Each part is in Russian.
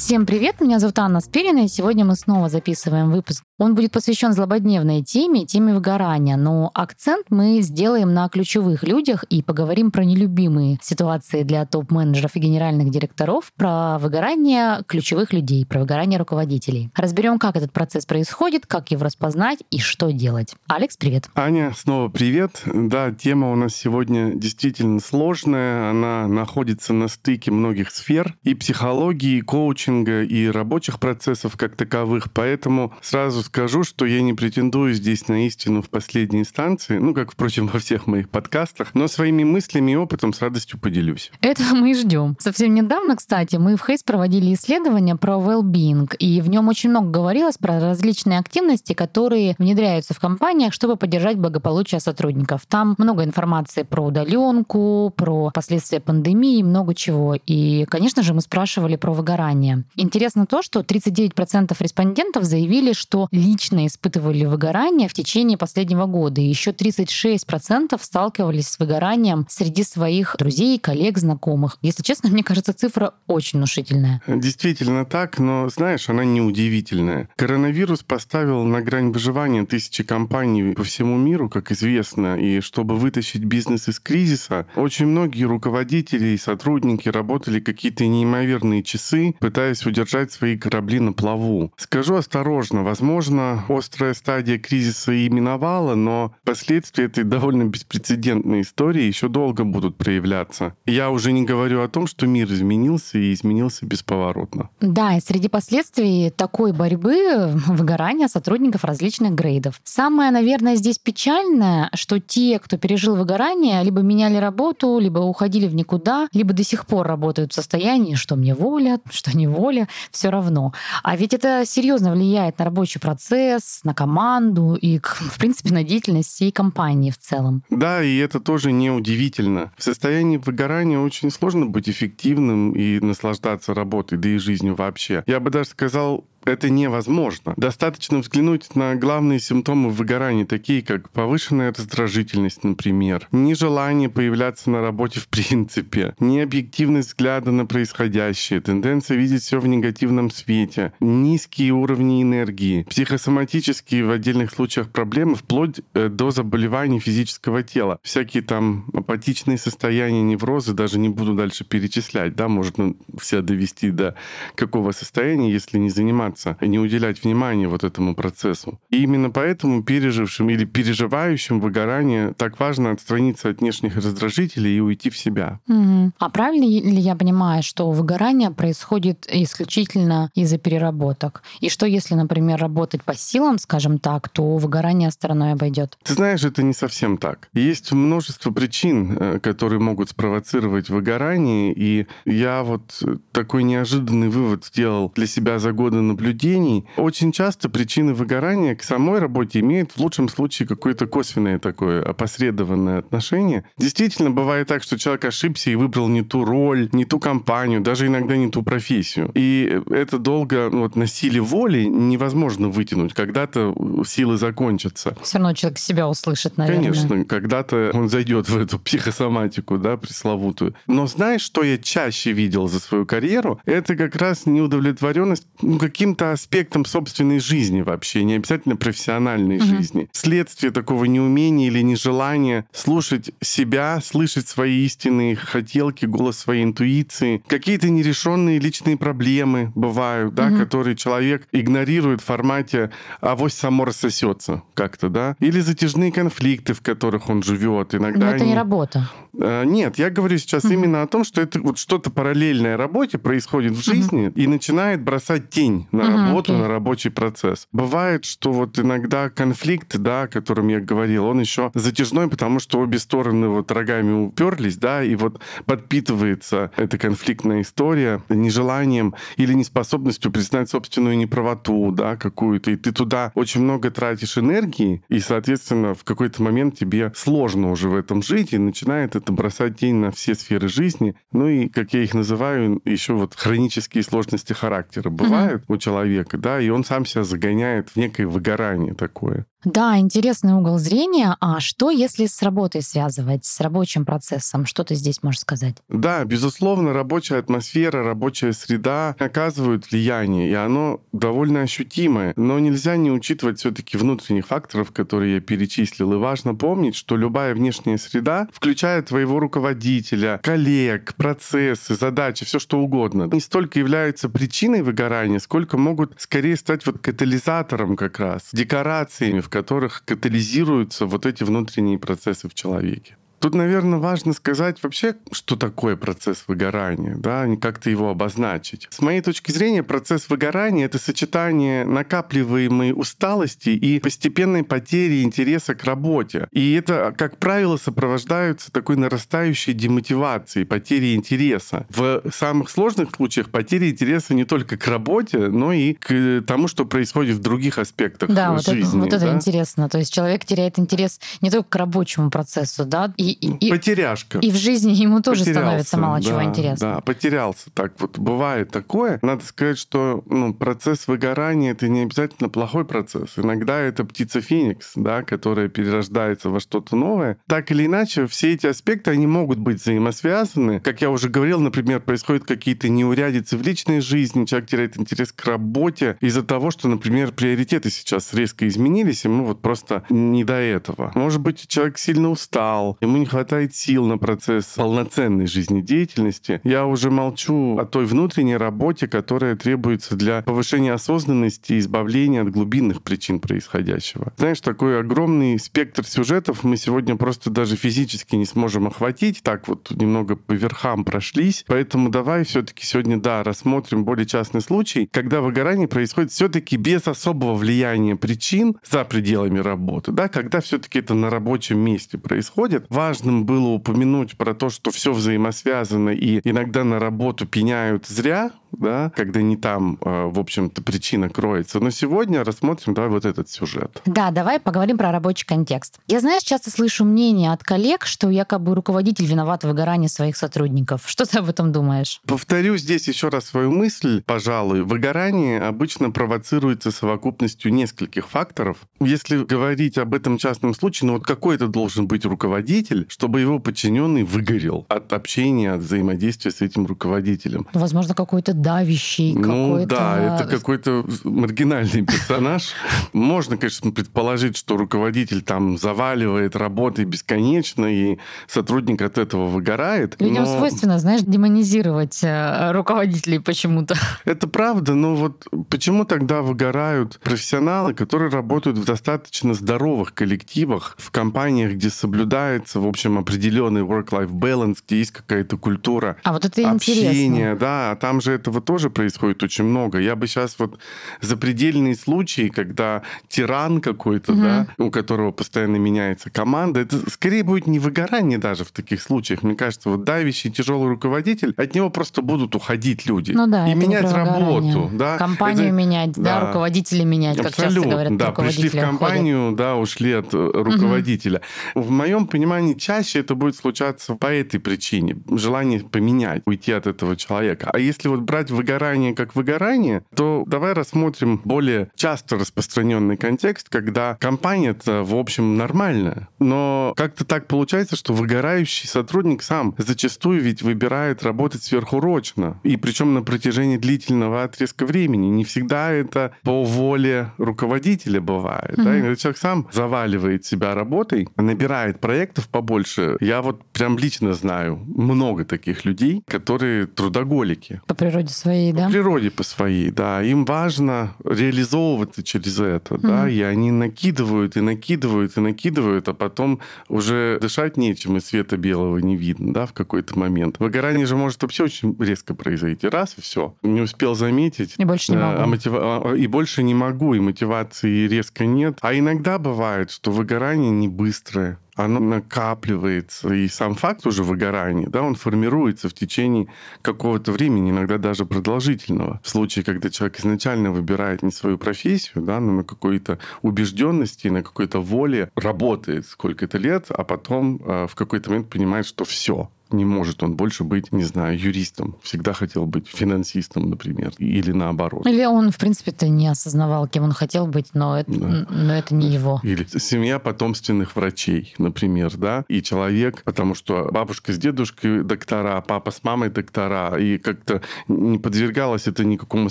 Всем привет, меня зовут Анна Спирина, и сегодня мы снова записываем выпуск. Он будет посвящен злободневной теме, теме выгорания, но акцент мы сделаем на ключевых людях и поговорим про нелюбимые ситуации для топ-менеджеров и генеральных директоров, про выгорание ключевых людей, про выгорание руководителей. Разберем, как этот процесс происходит, как его распознать и что делать. Алекс, привет. Аня, снова привет. Да, тема у нас сегодня действительно сложная. Она находится на стыке многих сфер и психологии, и коучинга, и рабочих процессов как таковых. Поэтому сразу скажу, что я не претендую здесь на истину в последней инстанции, ну, как, впрочем, во всех моих подкастах, но своими мыслями и опытом с радостью поделюсь. Это мы и ждем. Совсем недавно, кстати, мы в Хейс проводили исследование про well-being, и в нем очень много говорилось про различные активности, которые внедряются в компаниях, чтобы поддержать благополучие сотрудников. Там много информации про удаленку, про последствия пандемии, много чего. И, конечно же, мы спрашивали про выгорание. Интересно то, что 39% респондентов заявили, что лично испытывали выгорание в течение последнего года. И еще 36% сталкивались с выгоранием среди своих друзей, коллег, знакомых. Если честно, мне кажется, цифра очень внушительная. Действительно так, но, знаешь, она неудивительная. Коронавирус поставил на грань выживания тысячи компаний по всему миру, как известно, и чтобы вытащить бизнес из кризиса, очень многие руководители и сотрудники работали какие-то неимоверные часы, пытаясь удержать свои корабли на плаву. Скажу осторожно, возможно, Возможно, острая стадия кризиса и миновала, но последствия этой довольно беспрецедентной истории еще долго будут проявляться. Я уже не говорю о том, что мир изменился и изменился бесповоротно. Да, и среди последствий такой борьбы выгорания сотрудников различных грейдов. Самое, наверное, здесь печальное, что те, кто пережил выгорание, либо меняли работу, либо уходили в никуда, либо до сих пор работают в состоянии, что мне воля, что не воля, все равно. А ведь это серьезно влияет на рабочий процесс, на команду и, в принципе, на деятельность всей компании в целом. Да, и это тоже не удивительно. В состоянии выгорания очень сложно быть эффективным и наслаждаться работой, да и жизнью вообще. Я бы даже сказал, это невозможно. Достаточно взглянуть на главные симптомы выгорания, такие как повышенная раздражительность, например, нежелание появляться на работе в принципе, необъективность взгляда на происходящее, тенденция видеть все в негативном свете, низкие уровни энергии, психосоматические в отдельных случаях проблемы, вплоть э, до заболеваний физического тела. Всякие там апатичные состояния, неврозы, даже не буду дальше перечислять, да, можно все довести до какого состояния, если не заниматься заниматься, не уделять внимание вот этому процессу. И именно поэтому пережившим или переживающим выгорание так важно отстраниться от внешних раздражителей и уйти в себя. Угу. А правильно ли я понимаю, что выгорание происходит исключительно из-за переработок? И что если, например, работать по силам, скажем так, то выгорание стороной обойдет? Ты знаешь, это не совсем так. Есть множество причин, э, которые могут спровоцировать выгорание, и я вот такой неожиданный вывод сделал для себя за годы наблюдения наблюдений, очень часто причины выгорания к самой работе имеют в лучшем случае какое-то косвенное такое опосредованное отношение. Действительно, бывает так, что человек ошибся и выбрал не ту роль, не ту компанию, даже иногда не ту профессию. И это долго ну, вот, на силе воли невозможно вытянуть. Когда-то силы закончатся. Все равно человек себя услышит, наверное. Конечно, когда-то он зайдет в эту психосоматику, да, пресловутую. Но знаешь, что я чаще видел за свою карьеру? Это как раз неудовлетворенность ну, каким каким-то аспектом собственной жизни вообще, не обязательно профессиональной угу. жизни. Следствие такого неумения или нежелания слушать себя, слышать свои истинные хотелки, голос своей интуиции. Какие-то нерешенные личные проблемы бывают, да, угу. которые человек игнорирует в формате «авось само рассосется» как-то, да. Или затяжные конфликты, в которых он живет. Иногда Но это они... не работа. Э, нет, я говорю сейчас угу. именно о том, что это вот что-то параллельное работе происходит в жизни угу. и начинает бросать тень на угу, работу, окей. на рабочий процесс. Бывает, что вот иногда конфликт, да, о котором я говорил, он еще затяжной, потому что обе стороны вот рогами уперлись, да, и вот подпитывается эта конфликтная история нежеланием или неспособностью признать собственную неправоту, да, какую-то, и ты туда очень много тратишь энергии, и, соответственно, в какой-то момент тебе сложно уже в этом жить, и начинает это бросать тень на все сферы жизни. Ну и, как я их называю, еще вот хронические сложности характера бывают mm-hmm. у человека, да, и он сам себя загоняет в некое выгорание такое. Да, интересный угол зрения. А что, если с работой связывать, с рабочим процессом? Что ты здесь можешь сказать? Да, безусловно, рабочая атмосфера, рабочая среда оказывают влияние, и оно довольно ощутимое. Но нельзя не учитывать все таки внутренних факторов, которые я перечислил. И важно помнить, что любая внешняя среда, включая твоего руководителя, коллег, процессы, задачи, все что угодно, не столько являются причиной выгорания, сколько могут скорее стать вот катализатором как раз, декорациями, в которых катализируются вот эти внутренние процессы в человеке. Тут, наверное, важно сказать вообще, что такое процесс выгорания, да, и как-то его обозначить. С моей точки зрения, процесс выгорания — это сочетание накапливаемой усталости и постепенной потери интереса к работе. И это, как правило, сопровождаются такой нарастающей демотивацией, потерей интереса. В самых сложных случаях потери интереса не только к работе, но и к тому, что происходит в других аспектах да, жизни. Вот это, вот да? это интересно. То есть человек теряет интерес не только к рабочему процессу, да, и и, Потеряшка. И в жизни ему тоже Потерялся, становится мало да, чего интересно. Да, потерялся. Так вот бывает такое. Надо сказать, что ну, процесс выгорания это не обязательно плохой процесс. Иногда это птица Феникс, да, которая перерождается во что-то новое. Так или иначе, все эти аспекты, они могут быть взаимосвязаны. Как я уже говорил, например, происходят какие-то неурядицы в личной жизни, человек теряет интерес к работе из-за того, что, например, приоритеты сейчас резко изменились, ему вот просто не до этого. Может быть, человек сильно устал, ему не хватает сил на процесс полноценной жизнедеятельности. Я уже молчу о той внутренней работе, которая требуется для повышения осознанности и избавления от глубинных причин происходящего. Знаешь, такой огромный спектр сюжетов мы сегодня просто даже физически не сможем охватить. Так вот немного по верхам прошлись. Поэтому давай все-таки сегодня, да, рассмотрим более частный случай, когда выгорание происходит все-таки без особого влияния причин за пределами работы, да, когда все-таки это на рабочем месте происходит. Важно важным было упомянуть про то, что все взаимосвязано и иногда на работу пеняют зря, да, когда не там, э, в общем-то, причина кроется. Но сегодня рассмотрим, давай, вот этот сюжет. Да, давай поговорим про рабочий контекст. Я, знаешь, часто слышу мнение от коллег, что якобы руководитель виноват в выгорании своих сотрудников. Что ты об этом думаешь? Повторю здесь еще раз свою мысль, пожалуй. Выгорание обычно провоцируется совокупностью нескольких факторов. Если говорить об этом частном случае, ну вот какой это должен быть руководитель, чтобы его подчиненный выгорел от общения, от взаимодействия с этим руководителем. Возможно, какой-то давящий, ну, какой-то... да, это какой-то маргинальный персонаж. Можно, конечно, предположить, что руководитель там заваливает работой бесконечно, и сотрудник от этого выгорает. Людям но... свойственно, знаешь, демонизировать э, руководителей почему-то. Это правда, но вот почему тогда выгорают профессионалы, которые работают в достаточно здоровых коллективах, в компаниях, где соблюдается, в общем, определенный work-life balance, где есть какая-то культура а вот это общения, интересно. да, там же этого тоже происходит очень много. Я бы сейчас вот запредельные случаи, когда тиран какой-то, угу. да, у которого постоянно меняется команда, это скорее будет не выгорание даже в таких случаях. Мне кажется, вот давящий тяжелый руководитель, от него просто будут уходить люди. Ну да, и менять работу. Да? Компанию это, менять, да, да, руководителей менять, как Абсолютно, часто говорят, да, пришли в компанию, уходят. да, ушли от э, руководителя. Угу. В моем понимании чаще это будет случаться по этой причине. Желание поменять, уйти от этого человека. А если вот брать выгорание как выгорание, то давай рассмотрим более часто распространенный контекст, когда компания это в общем нормальная, но как-то так получается, что выгорающий сотрудник сам зачастую ведь выбирает работать сверхурочно, и причем на протяжении длительного отрезка времени. Не всегда это по воле руководителя бывает. Mm-hmm. Да? Иногда человек сам заваливает себя работой, набирает проектов побольше. Я вот прям лично знаю много таких людей, которые трудоголики. По природе своей, да? По природе по своей, да. Им важно реализовываться через это, mm-hmm. да, и они накидывают, и накидывают, и накидывают, а потом уже дышать нечем, и света белого не видно, да, в какой-то момент. Выгорание же может вообще очень резко произойти. Раз, и все. Не успел заметить. И больше не а, могу. А мотива... И больше не могу, и мотивации резко нет. А иногда бывает, что выгорание не быстрое оно накапливается, и сам факт уже выгорания, да, он формируется в течение какого-то времени, иногда даже продолжительного. В случае, когда человек изначально выбирает не свою профессию, да, но на какой-то убежденности, на какой-то воле работает сколько-то лет, а потом э, в какой-то момент понимает, что все, не может он больше быть, не знаю, юристом. Всегда хотел быть финансистом, например, или наоборот. Или он, в принципе-то, не осознавал, кем он хотел быть, но это, да. но это не его. Или семья потомственных врачей, например, да, и человек, потому что бабушка с дедушкой доктора, папа с мамой доктора, и как-то не подвергалось это никакому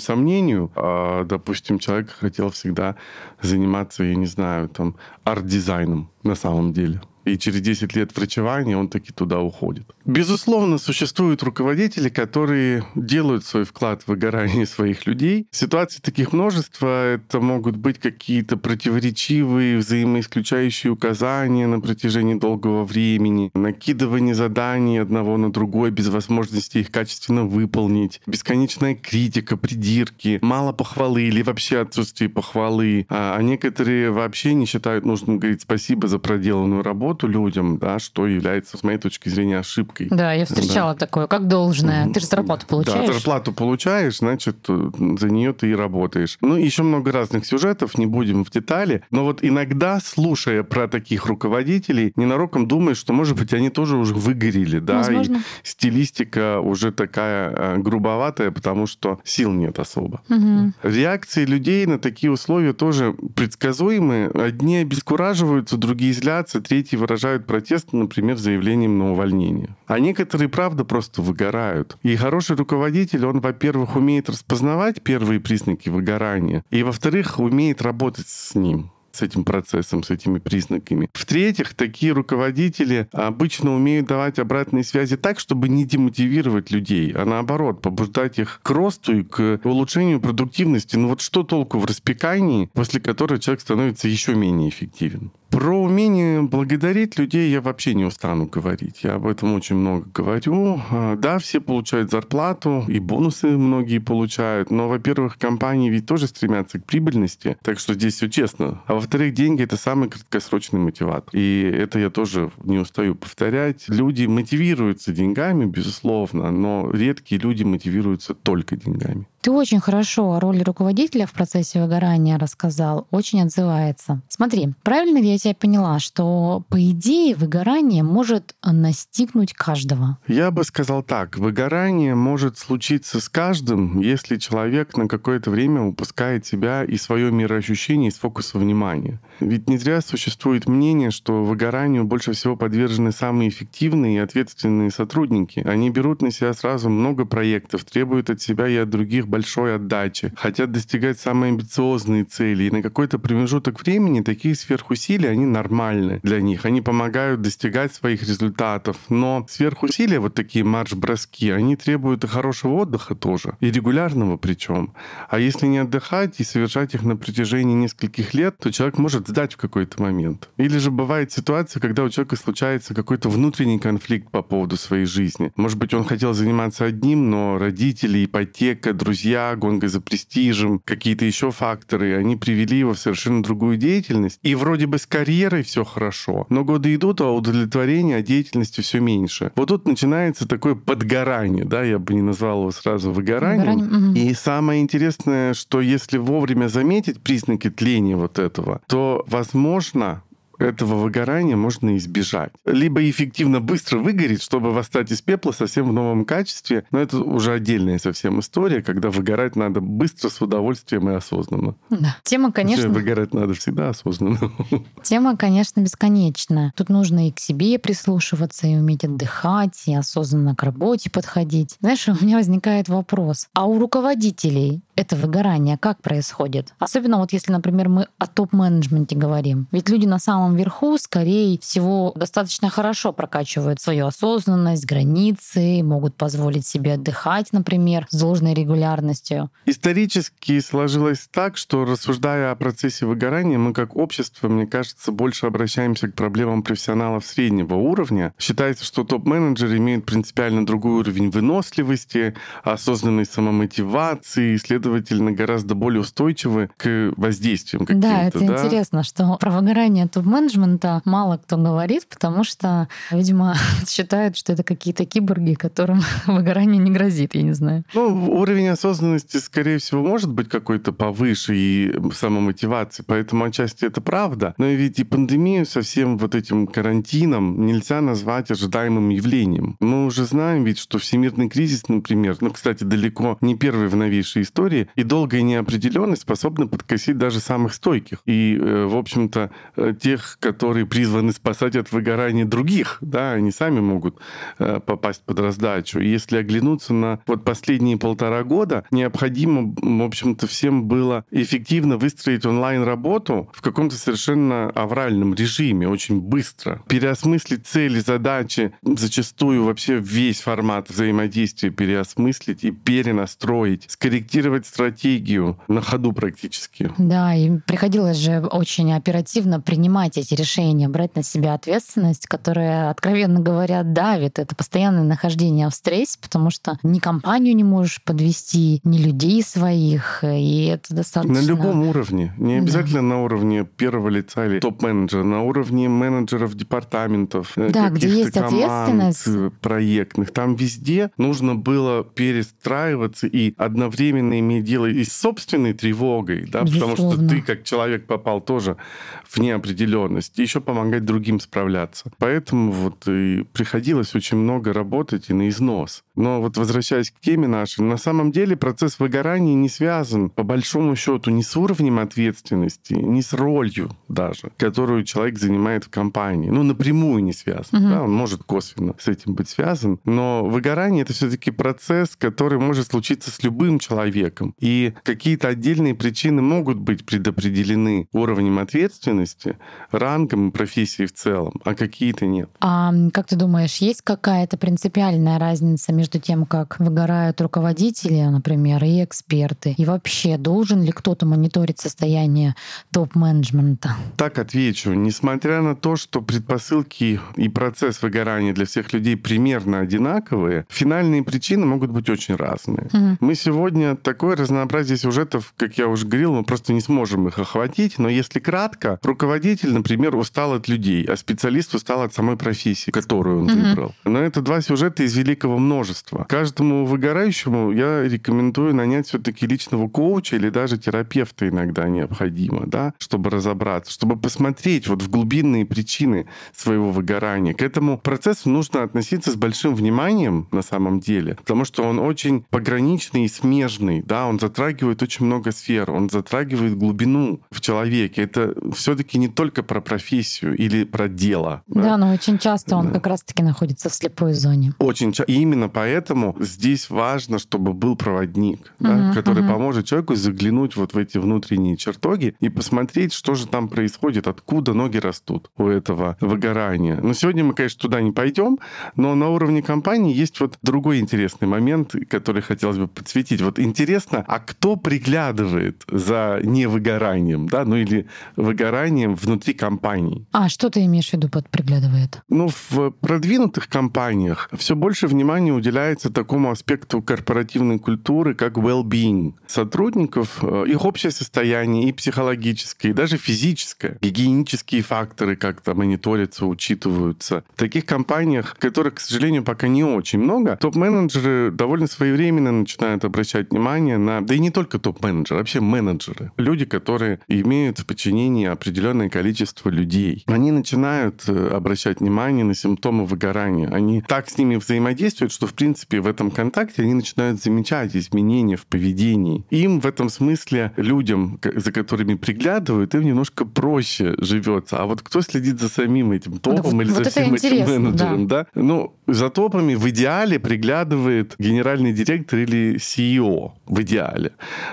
сомнению. А, допустим, человек хотел всегда заниматься, я не знаю, там, арт-дизайном на самом деле и через 10 лет врачевания он таки туда уходит. Безусловно, существуют руководители, которые делают свой вклад в выгорание своих людей. Ситуаций таких множество. Это могут быть какие-то противоречивые, взаимоисключающие указания на протяжении долгого времени, накидывание заданий одного на другой без возможности их качественно выполнить, бесконечная критика, придирки, мало похвалы или вообще отсутствие похвалы. А, а некоторые вообще не считают нужным говорить спасибо за проделанную работу, работу людям, да, что является, с моей точки зрения, ошибкой. Да, я встречала да. такое, как должное. Ты же зарплату получаешь. Да, зарплату получаешь, значит, за нее ты и работаешь. Ну, еще много разных сюжетов, не будем в детали. Но вот иногда, слушая про таких руководителей, ненароком думаешь, что, может быть, они тоже уже выгорели, да, Возможно. и стилистика уже такая э, грубоватая, потому что сил нет особо. Угу. Реакции людей на такие условия тоже предсказуемые. Одни обескураживаются, другие злятся, третьи выражают протест, например, заявлением на увольнение. А некоторые, правда, просто выгорают. И хороший руководитель, он, во-первых, умеет распознавать первые признаки выгорания, и, во-вторых, умеет работать с ним с этим процессом, с этими признаками. В-третьих, такие руководители обычно умеют давать обратные связи так, чтобы не демотивировать людей, а наоборот, побуждать их к росту и к улучшению продуктивности. Ну вот что толку в распекании, после которого человек становится еще менее эффективен? Про умение благодарить людей я вообще не устану говорить. Я об этом очень много говорю. А, да, все получают зарплату, и бонусы многие получают. Но, во-первых, компании ведь тоже стремятся к прибыльности, так что здесь все честно. А во-вторых, деньги — это самый краткосрочный мотиватор. И это я тоже не устаю повторять. Люди мотивируются деньгами, безусловно, но редкие люди мотивируются только деньгами. Ты очень хорошо о роли руководителя в процессе выгорания рассказал, очень отзывается. Смотри, правильно ли я тебя поняла, что по идее выгорание может настигнуть каждого? Я бы сказал так, выгорание может случиться с каждым, если человек на какое-то время упускает себя и свое мироощущение из фокуса внимания. Ведь не зря существует мнение, что выгоранию больше всего подвержены самые эффективные и ответственные сотрудники. Они берут на себя сразу много проектов, требуют от себя и от других большой отдачи, хотят достигать самые амбициозные цели. И на какой-то промежуток времени такие сверхусилия, они нормальны для них. Они помогают достигать своих результатов. Но сверхусилия, вот такие марш-броски, они требуют и хорошего отдыха тоже. И регулярного причем. А если не отдыхать и совершать их на протяжении нескольких лет, то человек может сдать в какой-то момент. Или же бывает ситуация, когда у человека случается какой-то внутренний конфликт по поводу своей жизни. Может быть, он хотел заниматься одним, но родители, ипотека, друзья, друзья, гонка за престижем, какие-то еще факторы, они привели его в совершенно другую деятельность. И вроде бы с карьерой все хорошо, но годы идут, а удовлетворения от деятельности все меньше. Вот тут начинается такое подгорание, да, я бы не назвал его сразу выгоранием. Выгорание. Угу. И самое интересное, что если вовремя заметить признаки тления вот этого, то, возможно, этого выгорания можно избежать. Либо эффективно быстро выгореть, чтобы восстать из пепла совсем в новом качестве. Но это уже отдельная совсем история, когда выгорать надо быстро, с удовольствием и осознанно. Да. Тема, конечно... Вообще, выгорать надо всегда осознанно. Тема, конечно, бесконечная. Тут нужно и к себе прислушиваться, и уметь отдыхать, и осознанно к работе подходить. Знаешь, у меня возникает вопрос. А у руководителей это выгорание как происходит? Особенно вот если, например, мы о топ-менеджменте говорим. Ведь люди на самом верху, скорее всего, достаточно хорошо прокачивают свою осознанность, границы, могут позволить себе отдыхать, например, с должной регулярностью. Исторически сложилось так, что рассуждая о процессе выгорания, мы как общество, мне кажется, больше обращаемся к проблемам профессионалов среднего уровня. Считается, что топ-менеджеры имеют принципиально другой уровень выносливости, осознанной самомотивации, следовательно, следовательно, гораздо более устойчивы к воздействиям каким-то. Да, это да? интересно, что про выгорание топ-менеджмента мало кто говорит, потому что, видимо, считают, что это какие-то киборги, которым выгорание не грозит, я не знаю. Ну, уровень осознанности, скорее всего, может быть какой-то повыше и самомотивации, поэтому отчасти это правда. Но ведь и пандемию со всем вот этим карантином нельзя назвать ожидаемым явлением. Мы уже знаем ведь, что всемирный кризис, например, ну, кстати, далеко не первый в новейшей истории, и долгая неопределенность способны подкосить даже самых стойких. И, э, в общем-то, э, тех, которые призваны спасать от выгорания других, да, они сами могут э, попасть под раздачу. И если оглянуться на вот последние полтора года, необходимо, в общем-то, всем было эффективно выстроить онлайн-работу в каком-то совершенно авральном режиме, очень быстро. Переосмыслить цели, задачи, зачастую вообще весь формат взаимодействия переосмыслить и перенастроить, скорректировать стратегию на ходу практически. Да, и приходилось же очень оперативно принимать эти решения, брать на себя ответственность, которая, откровенно говоря, давит. Это постоянное нахождение в стрессе, потому что ни компанию не можешь подвести, ни людей своих, и это достаточно... На любом уровне. Не обязательно да. на уровне первого лица или топ-менеджера, на уровне менеджеров департаментов, э, да, где есть команд, ответственность. Э, проектных. Там везде нужно было перестраиваться и одновременно иметь дело и с собственной тревогой, да, потому что ты как человек попал тоже в неопределенность, и еще помогать другим справляться. Поэтому вот и приходилось очень много работать и на износ. Но вот возвращаясь к теме нашей, на самом деле процесс выгорания не связан, по большому счету, ни с уровнем ответственности, ни с ролью даже, которую человек занимает в компании. Ну, напрямую не связан. Угу. Да, он может косвенно с этим быть связан. Но выгорание — это все-таки процесс, который может случиться с любым человеком. И какие-то отдельные причины могут быть предопределены уровнем ответственности, рангом и профессией в целом, а какие-то нет. А как ты думаешь, есть какая-то принципиальная разница между тем, как выгорают руководители, например, и эксперты? И вообще, должен ли кто-то мониторить состояние топ-менеджмента? Так отвечу. Несмотря на то, что предпосылки и процесс выгорания для всех людей примерно одинаковые, финальные причины могут быть очень разные. Угу. Мы сегодня такое разнообразие сюжетов, как я уже говорил, мы просто не сможем их охватить, но если кратко, руководитель, например, устал от людей, а специалист устал от самой профессии, которую он угу. выбрал. Но это два сюжета из великого множества. Каждому выгорающему я рекомендую нанять все-таки личного коуча или даже терапевта иногда необходимо, да, чтобы разобраться, чтобы посмотреть вот в глубинные причины своего выгорания. К этому процессу нужно относиться с большим вниманием на самом деле, потому что он очень пограничный и смежный, да, он затрагивает очень много сфер, он затрагивает глубину в человеке. Это все-таки не только про профессию или про дело. Да, да но очень часто он да. как раз-таки находится в слепой зоне. Очень часто. И именно поэтому здесь важно, чтобы был проводник, угу, да, который угу. поможет человеку заглянуть вот в эти внутренние чертоги и посмотреть, что же там происходит, откуда ноги растут у этого выгорания. Но сегодня мы, конечно, туда не пойдем, но на уровне компании есть вот другой интересный момент, который хотелось бы подсветить. Вот интересно, а кто приглядывает за невыгоранием, да, ну или выгоранием внутри компании? А что ты имеешь в виду под приглядывает? Ну, в продвинутых компаниях все больше внимания уделяется такому аспекту корпоративной культуры, как well-being сотрудников, э, их общее состояние и психологическое, и даже физическое, гигиенические факторы как-то мониторятся, учитываются. В таких компаниях, которых, к сожалению, пока не очень много, топ-менеджеры довольно своевременно начинают обращать внимание на, да и не только топ-менеджеры, вообще менеджеры, люди, которые имеют в подчинении определенное количество людей. Они начинают э, обращать внимание на симптомы выгорания. Они так с ними взаимодействуют, что, в принципе, в этом контакте они начинают замечать изменения в поведении. Им в этом смысле, людям, за которыми приглядывают, им немножко проще живется. А вот кто следит за самим этим топом вот, или вот за всем этим менеджером, да? да? Ну, за топами в идеале приглядывает генеральный директор или CEO в идеале.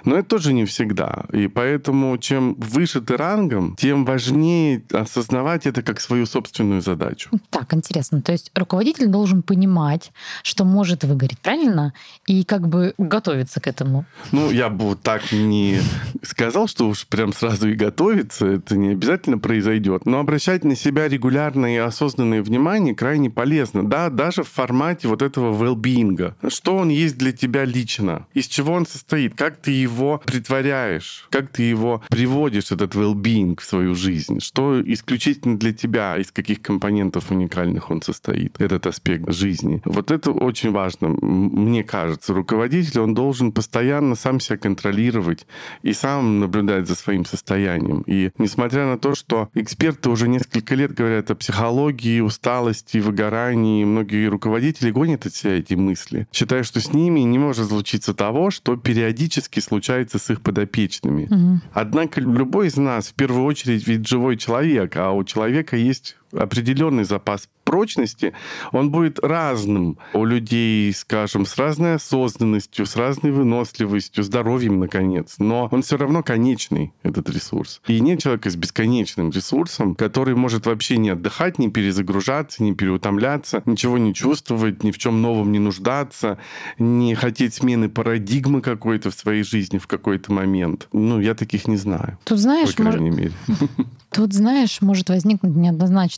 Но это тоже не всегда. И поэтому чем выше ты рангом, тем важнее осознавать это как свою собственную задачу. Так, интересно. То есть руководитель должен понимать, что может выгореть, правильно? И как бы готовиться к этому. Ну, я бы так не сказал, что уж прям сразу и готовиться. Это не обязательно произойдет. Но обращать на себя регулярное и осознанное внимание крайне полезно. Да, даже в формате вот этого well-being. Что он есть для тебя лично? Из чего он состоит? Состоит, как ты его притворяешь, как ты его приводишь, этот well-being в свою жизнь, что исключительно для тебя, из каких компонентов уникальных он состоит, этот аспект жизни. Вот это очень важно. Мне кажется, руководитель, он должен постоянно сам себя контролировать и сам наблюдать за своим состоянием. И несмотря на то, что эксперты уже несколько лет говорят о психологии, усталости, выгорании, многие руководители гонят от себя эти мысли, считая, что с ними не может случиться того, что периодически случается с их подопечными. Угу. Однако любой из нас в первую очередь ведь живой человек, а у человека есть определенный запас прочности, он будет разным у людей, скажем, с разной осознанностью, с разной выносливостью, здоровьем, наконец. Но он все равно конечный, этот ресурс. И нет человека с бесконечным ресурсом, который может вообще не отдыхать, не перезагружаться, не переутомляться, ничего не чувствовать, ни в чем новом не нуждаться, не хотеть смены парадигмы какой-то в своей жизни в какой-то момент. Ну, я таких не знаю. Тут знаешь, по крайней может... мере. Тут, знаешь, может возникнуть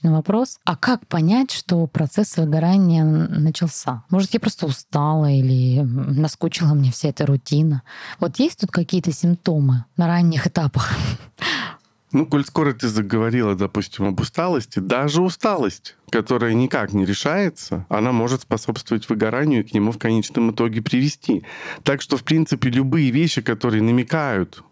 неоднозначный вопрос, а как понять, что процесс выгорания начался? Может, я просто устала или наскучила мне вся эта рутина? Вот есть тут какие-то симптомы на ранних этапах? Ну, коль скоро ты заговорила, допустим, об усталости, даже усталость, которая никак не решается, она может способствовать выгоранию и к нему в конечном итоге привести. Так что, в принципе, любые вещи, которые намекают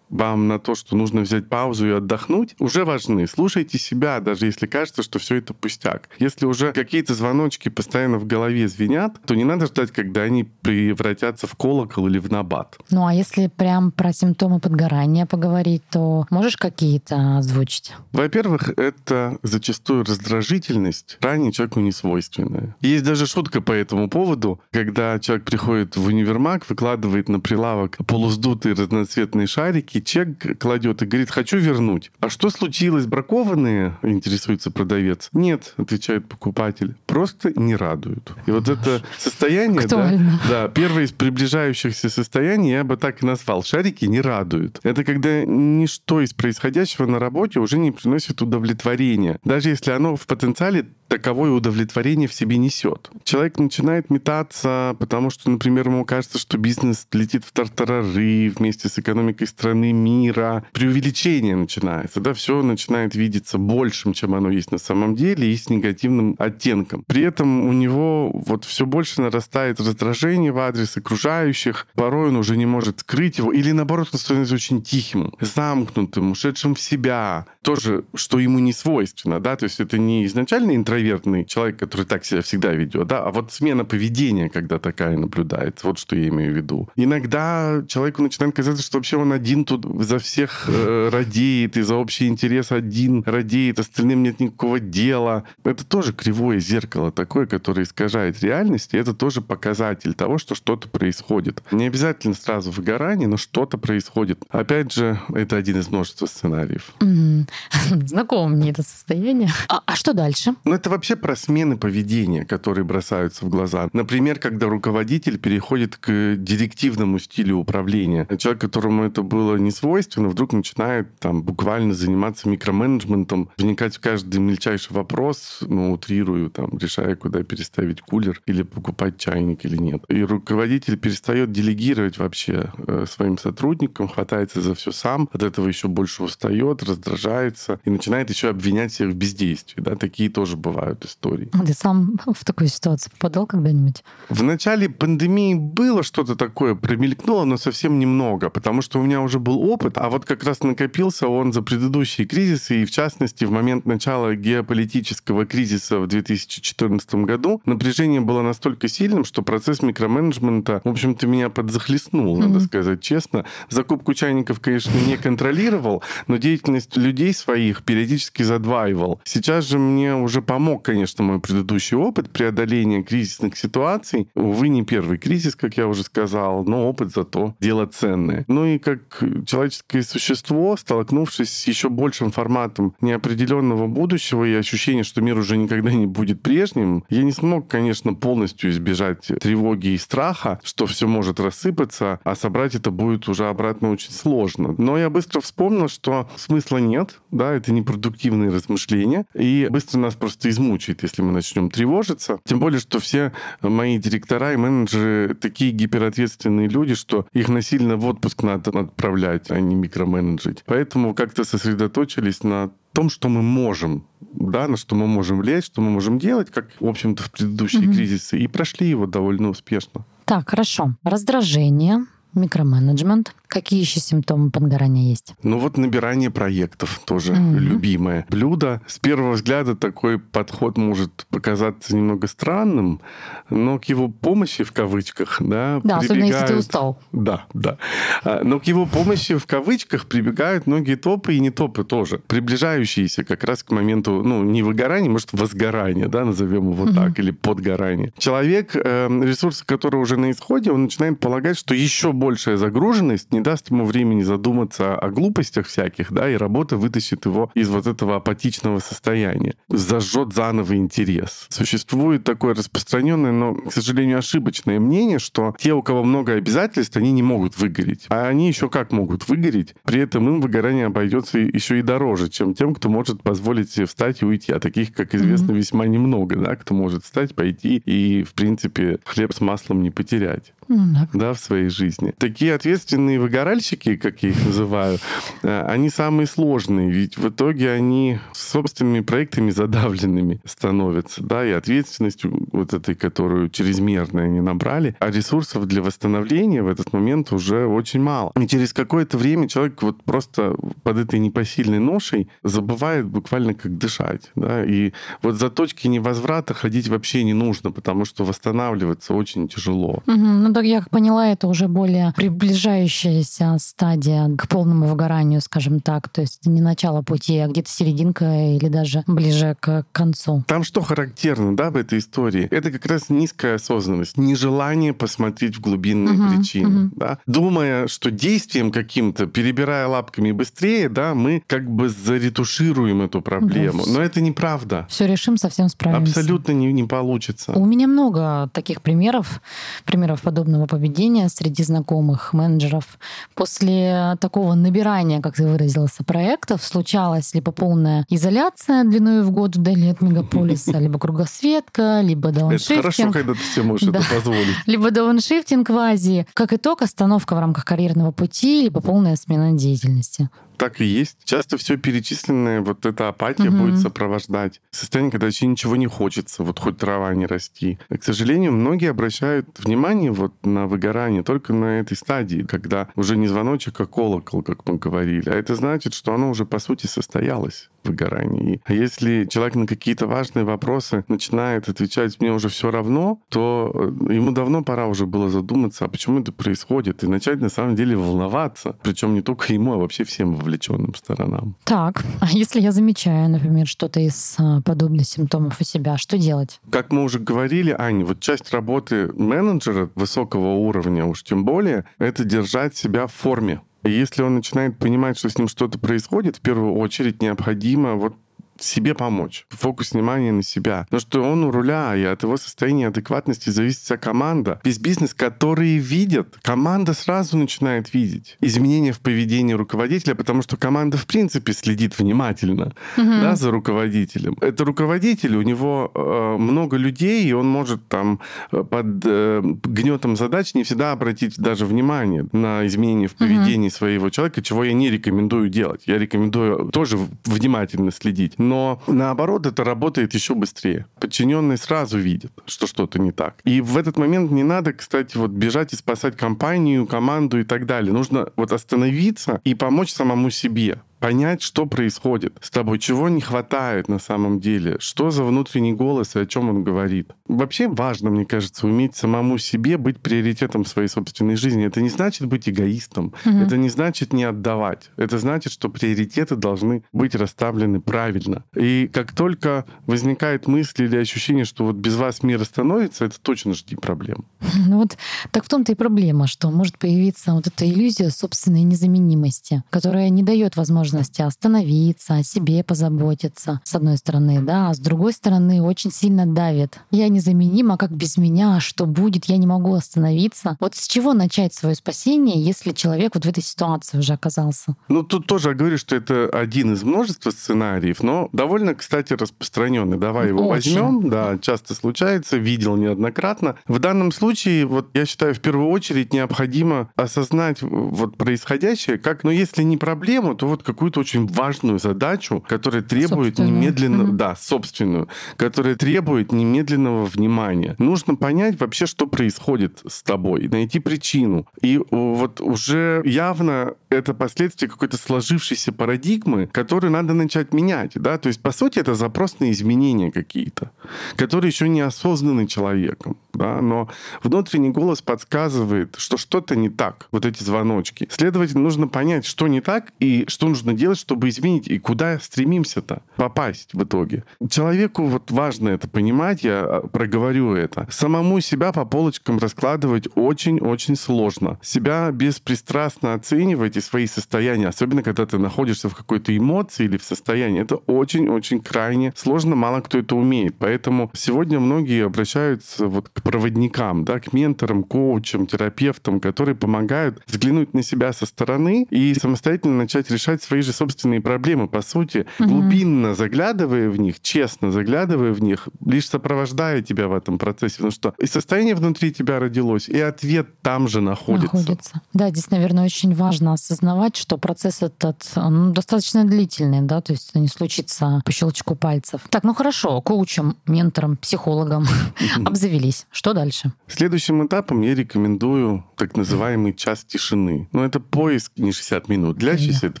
вам на то, что нужно взять паузу и отдохнуть, уже важны. Слушайте себя, даже если кажется, что все это пустяк. Если уже какие-то звоночки постоянно в голове звенят, то не надо ждать, когда они превратятся в колокол или в набат. Ну а если прям про симптомы подгорания поговорить, то можешь какие-то озвучить? Во-первых, это зачастую раздражительность, ранее человеку не свойственная. Есть даже шутка по этому поводу, когда человек приходит в универмаг, выкладывает на прилавок полуздутые разноцветные шарики, чек кладет и говорит, хочу вернуть. А что случилось? Бракованные? Интересуется продавец. Нет, отвечает покупатель. Просто не радуют. И вот это состояние, да, да, первое из приближающихся состояний я бы так и назвал. Шарики не радуют. Это когда ничто из происходящего на работе уже не приносит удовлетворения. Даже если оно в потенциале таковое удовлетворение в себе несет. Человек начинает метаться, потому что, например, ему кажется, что бизнес летит в тартарары вместе с экономикой страны, мира. Преувеличение начинается, да, все начинает видеться большим, чем оно есть на самом деле, и с негативным оттенком. При этом у него вот все больше нарастает раздражение в адрес окружающих, порой он уже не может скрыть его, или наоборот, он становится очень тихим, замкнутым, ушедшим в себя, тоже, что ему не свойственно, да, то есть это не изначально интроверт, интровертный человек, который так себя всегда ведет, да, а вот смена поведения, когда такая наблюдается, вот что я имею в виду. Иногда человеку начинает казаться, что вообще он один тут за всех э, радеет, и за общий интерес один радеет, остальным нет никакого дела. Это тоже кривое зеркало такое, которое искажает реальность, и это тоже показатель того, что что-то происходит. Не обязательно сразу выгорание, но что-то происходит. Опять же, это один из множества сценариев. Mm-hmm. Знакомо мне это состояние. А, а что дальше? Ну, это вообще про смены поведения, которые бросаются в глаза. Например, когда руководитель переходит к директивному стилю управления. Человек, которому это было не свойственно, вдруг начинает там буквально заниматься микроменеджментом, вникать в каждый мельчайший вопрос, ну, утрирую, там, решая, куда переставить кулер или покупать чайник или нет. И руководитель перестает делегировать вообще э, своим сотрудникам, хватается за все сам, от этого еще больше устает, раздражается и начинает еще обвинять всех в бездействии. Да? Такие тоже бывают истории. А ты сам в такую ситуацию попадал когда-нибудь? В начале пандемии было что-то такое, промелькнуло, но совсем немного, потому что у меня уже был опыт, а вот как раз накопился он за предыдущие кризисы, и в частности в момент начала геополитического кризиса в 2014 году напряжение было настолько сильным, что процесс микроменеджмента, в общем-то, меня подзахлестнул, mm-hmm. надо сказать честно. Закупку чайников, конечно, не контролировал, но деятельность людей своих периодически задваивал. Сейчас же мне уже помог, конечно, мой предыдущий опыт преодоления кризисных ситуаций. Увы, не первый кризис, как я уже сказал, но опыт зато дело ценное. Ну и как человеческое существо, столкнувшись с еще большим форматом неопределенного будущего и ощущение, что мир уже никогда не будет прежним, я не смог, конечно, полностью избежать тревоги и страха, что все может рассыпаться, а собрать это будет уже обратно очень сложно. Но я быстро вспомнил, что смысла нет, да, это непродуктивные размышления, и быстро нас просто измучает, если мы начнем тревожиться. Тем более, что все мои директора и менеджеры такие гиперответственные люди, что их насильно в отпуск надо отправлять, а не микроменеджить. Поэтому как-то сосредоточились на том, что мы можем, да, на что мы можем влиять, что мы можем делать, как, в общем-то, в предыдущие mm-hmm. кризисы, и прошли его довольно успешно. Так, хорошо. Раздражение, микроменеджмент. Какие еще симптомы подгорания есть? Ну вот набирание проектов тоже mm-hmm. любимое блюдо. С первого взгляда такой подход может показаться немного странным, но к его помощи в кавычках, да, да прибегают... особенно если ты устал. Да, да. А, но к его помощи в кавычках прибегают многие топы и не топы тоже, приближающиеся как раз к моменту, ну, не выгорания, может, возгорания, да, назовем его mm-hmm. так, или подгорания. Человек, э, ресурсы которого уже на исходе, он начинает полагать, что еще большая загруженность не даст ему времени задуматься о глупостях всяких, да, и работа вытащит его из вот этого апатичного состояния, зажжет заново интерес. Существует такое распространенное, но, к сожалению, ошибочное мнение, что те, у кого много обязательств, они не могут выгореть. А они еще как могут выгореть? При этом им выгорание обойдется еще и дороже, чем тем, кто может позволить себе встать и уйти. А таких, как известно, mm-hmm. весьма немного, да, кто может встать, пойти и, в принципе, хлеб с маслом не потерять. Mm-hmm. Да, в своей жизни. Такие ответственные выгоральщики, как я их называю, э, они самые сложные, ведь в итоге они собственными проектами задавленными становятся, да, и ответственностью вот этой, которую чрезмерно они набрали, а ресурсов для восстановления в этот момент уже очень мало. И через какое-то время человек вот просто под этой непосильной ношей забывает буквально как дышать, да, и вот за точки невозврата ходить вообще не нужно, потому что восстанавливаться очень тяжело. Угу, ну так я поняла, это уже более приближающая движущаяся стадия к полному выгоранию, скажем так. То есть не начало пути, а где-то серединка или даже ближе к концу. Там что характерно, да, в этой истории? Это как раз низкая осознанность, нежелание посмотреть в глубинные uh-huh, причины. Uh-huh. Да? Думая, что действием каким-то, перебирая лапками быстрее, да, мы как бы заретушируем эту проблему. Да, Но это неправда. Все решим, совсем справимся. Абсолютно не, не получится. У меня много таких примеров, примеров подобного поведения среди знакомых менеджеров, после такого набирания, как ты выразился, проектов, случалась либо полная изоляция длиной в год вдали от мегаполиса, либо кругосветка, либо дауншифтинг. Это хорошо, когда ты себе можешь да. это позволить. Либо дауншифтинг в Азии. Как итог, остановка в рамках карьерного пути, либо полная смена деятельности так и есть. Часто все перечисленное, вот эта апатия угу. будет сопровождать. Состояние, когда вообще ничего не хочется, вот хоть трава не расти. И, к сожалению, многие обращают внимание вот на выгорание только на этой стадии, когда уже не звоночек, а колокол, как мы говорили. А это значит, что оно уже, по сути, состоялось выгорании. А если человек на какие-то важные вопросы начинает отвечать «мне уже все равно», то э, ему давно пора уже было задуматься, а почему это происходит, и начать на самом деле волноваться. Причем не только ему, а вообще всем вовлеченным сторонам. Так, а если я замечаю, например, что-то из а, подобных симптомов у себя, что делать? Как мы уже говорили, Аня, вот часть работы менеджера высокого уровня, уж тем более, это держать себя в форме. Если он начинает понимать, что с ним что-то происходит, в первую очередь необходимо вот себе помочь. Фокус внимания на себя. Но что он у руля, и от его состояния адекватности зависит вся команда. Весь бизнес, которые видят, команда сразу начинает видеть изменения в поведении руководителя, потому что команда в принципе следит внимательно угу. да, за руководителем. Это руководитель, у него э, много людей, и он может там э, под э, гнетом задач не всегда обратить даже внимание на изменения в поведении угу. своего человека, чего я не рекомендую делать. Я рекомендую тоже внимательно следить но наоборот это работает еще быстрее. Подчиненные сразу видят, что что-то не так. И в этот момент не надо, кстати, вот бежать и спасать компанию, команду и так далее. Нужно вот остановиться и помочь самому себе понять, что происходит с тобой, чего не хватает на самом деле, что за внутренний голос и о чем он говорит. Вообще важно, мне кажется, уметь самому себе быть приоритетом своей собственной жизни. Это не значит быть эгоистом, угу. это не значит не отдавать. Это значит, что приоритеты должны быть расставлены правильно. И как только возникает мысль или ощущение, что вот без вас мир остановится, это точно жди проблем. Ну вот так в том-то и проблема, что может появиться вот эта иллюзия собственной незаменимости, которая не дает возможности остановиться, о себе позаботиться, с одной стороны, да, а с другой стороны очень сильно давит. Я незаменима, как без меня, что будет, я не могу остановиться. Вот с чего начать свое спасение, если человек вот в этой ситуации уже оказался? Ну, тут тоже говорю, что это один из множества сценариев, но довольно, кстати, распространенный. Давай его очень. возьмем. Да, часто случается, видел неоднократно. В данном случае, вот я считаю, в первую очередь необходимо осознать вот происходящее как, ну, если не проблему, то вот какую-то очень важную задачу, которая требует немедленно, mm-hmm. да, собственную, которая требует немедленного внимания. Нужно понять вообще, что происходит с тобой, найти причину. И вот уже явно это последствия какой-то сложившейся парадигмы, которую надо начать менять, да, то есть, по сути, это запрос на изменения какие-то, которые еще не осознаны человеком, да, но внутренний голос подсказывает, что что-то не так, вот эти звоночки. Следовательно, нужно понять, что не так и что нужно делать, чтобы изменить, и куда стремимся-то попасть в итоге. Человеку вот важно это понимать, я а, проговорю это. Самому себя по полочкам раскладывать очень-очень сложно. Себя беспристрастно оценивать и свои состояния, особенно когда ты находишься в какой-то эмоции или в состоянии, это очень-очень крайне сложно, мало кто это умеет. Поэтому сегодня многие обращаются вот к проводникам, да, к менторам, коучам, терапевтам, которые помогают взглянуть на себя со стороны и самостоятельно начать решать свои же собственные проблемы. По сути, угу. глубинно заглядывая в них, честно заглядывая в них, лишь сопровождая тебя в этом процессе. Потому что и состояние внутри тебя родилось, и ответ там же находится. находится. Да, здесь, наверное, очень важно осознавать, что процесс этот ну, достаточно длительный, да, то есть это не случится по щелчку пальцев. Так, ну хорошо, коучем, ментором, психологом обзавелись. Что дальше? Следующим этапом я рекомендую так называемый час тишины. Ну, это поиск не 60 минут, длящийся, это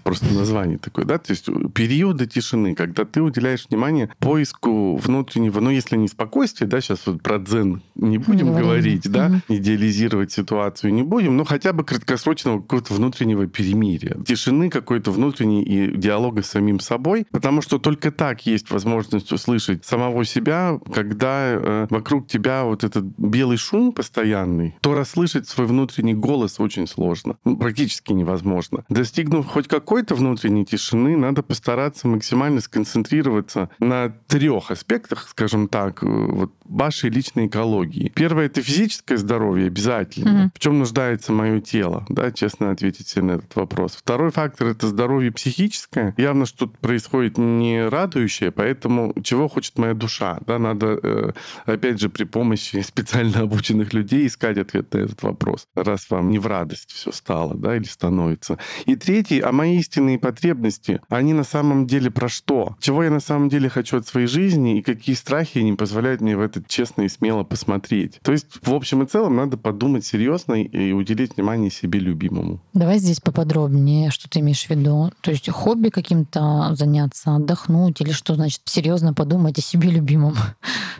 просто название такое, да, то есть периоды тишины, когда ты уделяешь внимание поиску внутреннего, ну, если не спокойствия, да, сейчас вот про дзен не будем не говорить, да, угу. идеализировать ситуацию не будем, но хотя бы краткосрочного какого-то внутреннего перемирия, тишины какой-то внутренней и диалога с самим собой, потому что только так есть возможность услышать самого себя, когда э, вокруг тебя вот этот белый шум постоянный, то расслышать свой внутренний голос очень сложно, ну, практически невозможно. Достигнув хоть какой-то внутренней тишины, надо постараться максимально сконцентрироваться на трех аспектах, скажем так, э, вот вашей личной экологии. Первое это физическое здоровье обязательно. Mm-hmm. В чем нуждается мое тело, да, честно ответить себе на этот вопрос. Второй фактор это здоровье психическое. Явно что-то происходит не радующее, поэтому чего хочет моя душа, да, надо э, опять же при помощи специально обученных людей искать ответ на этот вопрос, раз вам не в радость все стало, да, или становится. И третий, а мои истинные потребности, они на самом деле про что? Чего я на самом деле хочу от своей жизни и какие страхи не позволяют мне в это честно и смело посмотреть. То есть, в общем и целом, надо подумать серьезно и уделить внимание себе любимому. Давай здесь поподробнее, что ты имеешь в виду. То есть хобби каким-то заняться, отдохнуть или что значит серьезно подумать о себе любимом?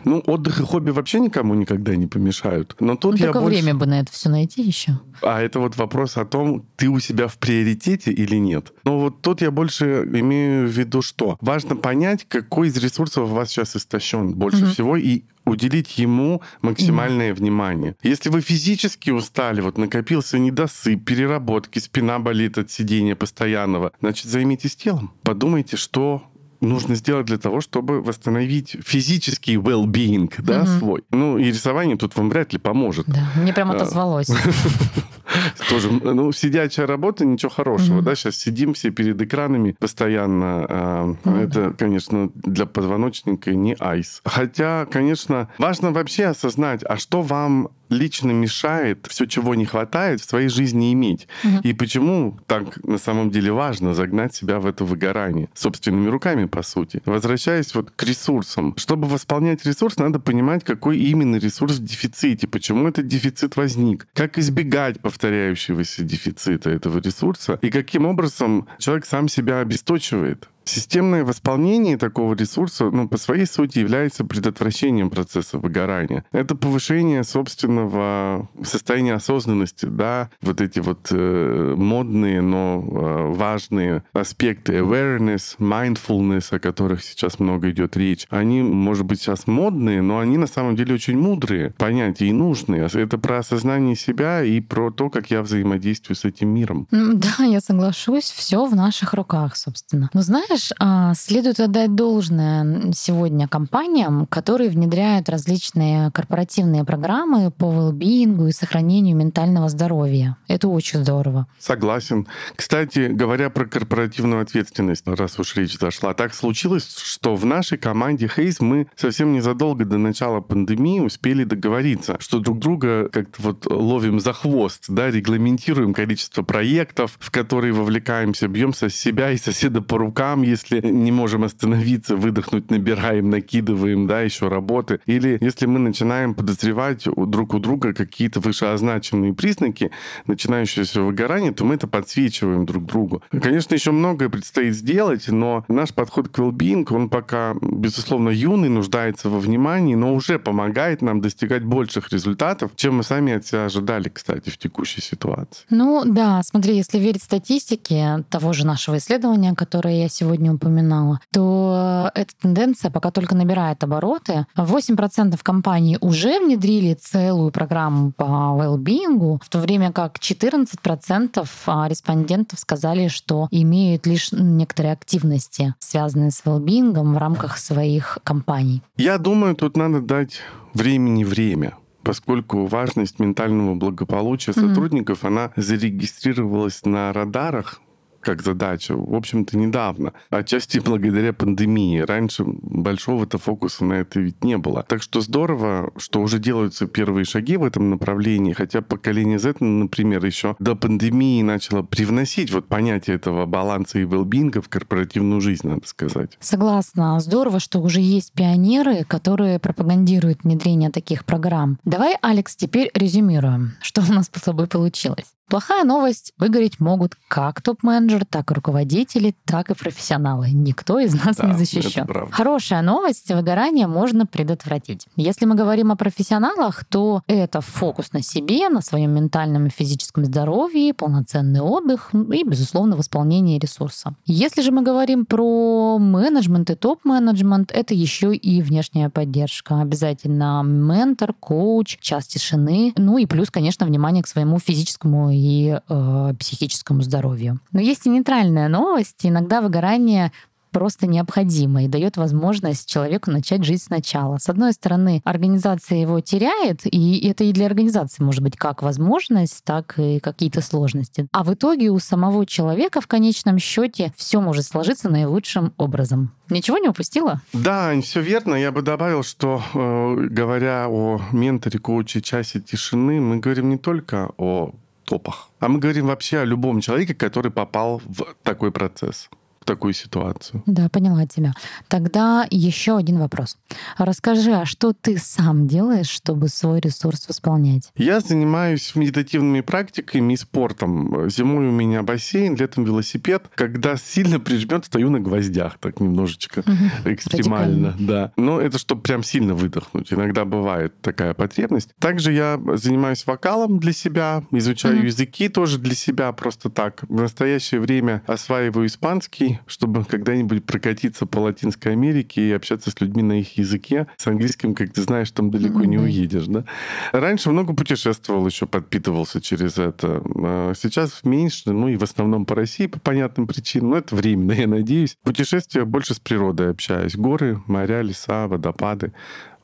Ну, отдых и хобби вообще никому никогда не помешают. Но тут ну, я только больше... время бы на это все найти еще. А это вот вопрос о том, ты у себя в приоритете или нет. Но вот тут я больше имею в виду что? Важно понять, какой из ресурсов у вас сейчас истощен больше угу. всего и уделить ему максимальное mm. внимание. Если вы физически устали, вот накопился недосып, переработки, спина болит от сидения постоянного, значит, займитесь телом. Подумайте, что нужно сделать для того, чтобы восстановить физический well-being, да, угу. свой. Ну, и рисование тут вам вряд ли поможет. Да, мне прям отозвалось. Тоже, ну, сидячая работа, ничего хорошего, да, сейчас сидим все перед экранами постоянно. А, это, конечно, для позвоночника не айс. Хотя, конечно, важно вообще осознать, а что вам лично мешает все, чего не хватает, в своей жизни иметь. Угу. И почему так на самом деле важно загнать себя в это выгорание собственными руками, по сути. Возвращаясь вот к ресурсам. Чтобы восполнять ресурс, надо понимать, какой именно ресурс в дефиците, почему этот дефицит возник, как избегать повторяющегося дефицита этого ресурса и каким образом человек сам себя обесточивает. Системное восполнение такого ресурса ну, по своей сути является предотвращением процесса выгорания. Это повышение собственного состояния осознанности, да, вот эти вот э, модные, но э, важные аспекты awareness, mindfulness, о которых сейчас много идет речь, они, может быть, сейчас модные, но они на самом деле очень мудрые понятия и нужные. Это про осознание себя и про то, как я взаимодействую с этим миром. Да, я соглашусь, все в наших руках, собственно. Но знаешь, знаешь, а, следует отдать должное сегодня компаниям, которые внедряют различные корпоративные программы по well и сохранению ментального здоровья. Это очень здорово. Согласен. Кстати, говоря про корпоративную ответственность, раз уж речь зашла, так случилось, что в нашей команде Хейс мы совсем незадолго до начала пандемии успели договориться, что друг друга как-то вот ловим за хвост, да, регламентируем количество проектов, в которые вовлекаемся, бьем со себя и соседа по рукам, если не можем остановиться, выдохнуть, набираем, накидываем, да, еще работы. Или если мы начинаем подозревать друг у друга какие-то вышеозначенные признаки начинающегося выгорания, то мы это подсвечиваем друг другу. Конечно, еще многое предстоит сделать, но наш подход к well он пока, безусловно, юный, нуждается во внимании, но уже помогает нам достигать больших результатов, чем мы сами от себя ожидали, кстати, в текущей ситуации. Ну да, смотри, если верить статистике того же нашего исследования, которое я сегодня сегодня упоминала, то эта тенденция пока только набирает обороты. 8% компаний уже внедрили целую программу по well-being, в то время как 14% а, респондентов сказали, что имеют лишь некоторые активности, связанные с well-being в рамках своих компаний. Я думаю, тут надо дать времени время поскольку важность ментального благополучия сотрудников, mm-hmm. она зарегистрировалась на радарах как задача, в общем-то, недавно. Отчасти благодаря пандемии. Раньше большого-то фокуса на это ведь не было. Так что здорово, что уже делаются первые шаги в этом направлении, хотя поколение Z, например, еще до пандемии начало привносить вот понятие этого баланса и велбинга в корпоративную жизнь, надо сказать. Согласна. Здорово, что уже есть пионеры, которые пропагандируют внедрение таких программ. Давай, Алекс, теперь резюмируем, что у нас с тобой получилось. Плохая новость. Выгореть могут как топ-менеджер, так и руководители, так и профессионалы. Никто из нас да, не защищен. Хорошая новость. Выгорание можно предотвратить. Если мы говорим о профессионалах, то это фокус на себе, на своем ментальном и физическом здоровье, полноценный отдых и, безусловно, восполнение ресурса. Если же мы говорим про менеджмент и топ-менеджмент, это еще и внешняя поддержка. Обязательно ментор, коуч, час тишины, ну и плюс, конечно, внимание к своему физическому и э, психическому здоровью. Но есть и нейтральная новость. Иногда выгорание просто необходимо и дает возможность человеку начать жить сначала. С одной стороны, организация его теряет, и это и для организации может быть как возможность, так и какие-то сложности. А в итоге у самого человека в конечном счете все может сложиться наилучшим образом. Ничего не упустила? Да, все верно. Я бы добавил, что э, говоря о менторе, коуче, часе тишины, мы говорим не только о топах. А мы говорим вообще о любом человеке, который попал в такой процесс в такую ситуацию. Да, поняла тебя. Тогда еще один вопрос. Расскажи, а что ты сам делаешь, чтобы свой ресурс восполнять? Я занимаюсь медитативными практиками и спортом. Зимой у меня бассейн, летом велосипед. Когда сильно прижмет, стою на гвоздях, так немножечко угу. экстремально. Радикально. Да. Но это чтобы прям сильно выдохнуть. Иногда бывает такая потребность. Также я занимаюсь вокалом для себя, изучаю угу. языки тоже для себя просто так. В настоящее время осваиваю испанский, чтобы когда-нибудь прокатиться по Латинской Америке и общаться с людьми на их языке. С английским, как ты знаешь, там далеко mm-hmm. не уедешь, да? Раньше много путешествовал, еще подпитывался через это. А сейчас меньше, ну и в основном по России по понятным причинам. Но это временно, я надеюсь. Путешествия больше с природой общаюсь. Горы, моря, леса, водопады.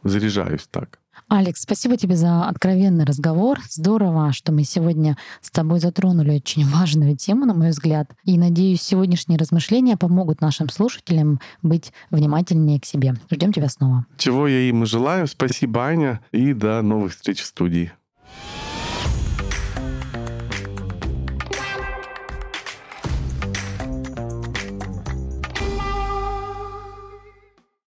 Заряжаюсь так. Алекс, спасибо тебе за откровенный разговор. Здорово, что мы сегодня с тобой затронули очень важную тему, на мой взгляд. И надеюсь, сегодняшние размышления помогут нашим слушателям быть внимательнее к себе. Ждем тебя снова. Чего я им и желаю. Спасибо, Аня, и до новых встреч в студии.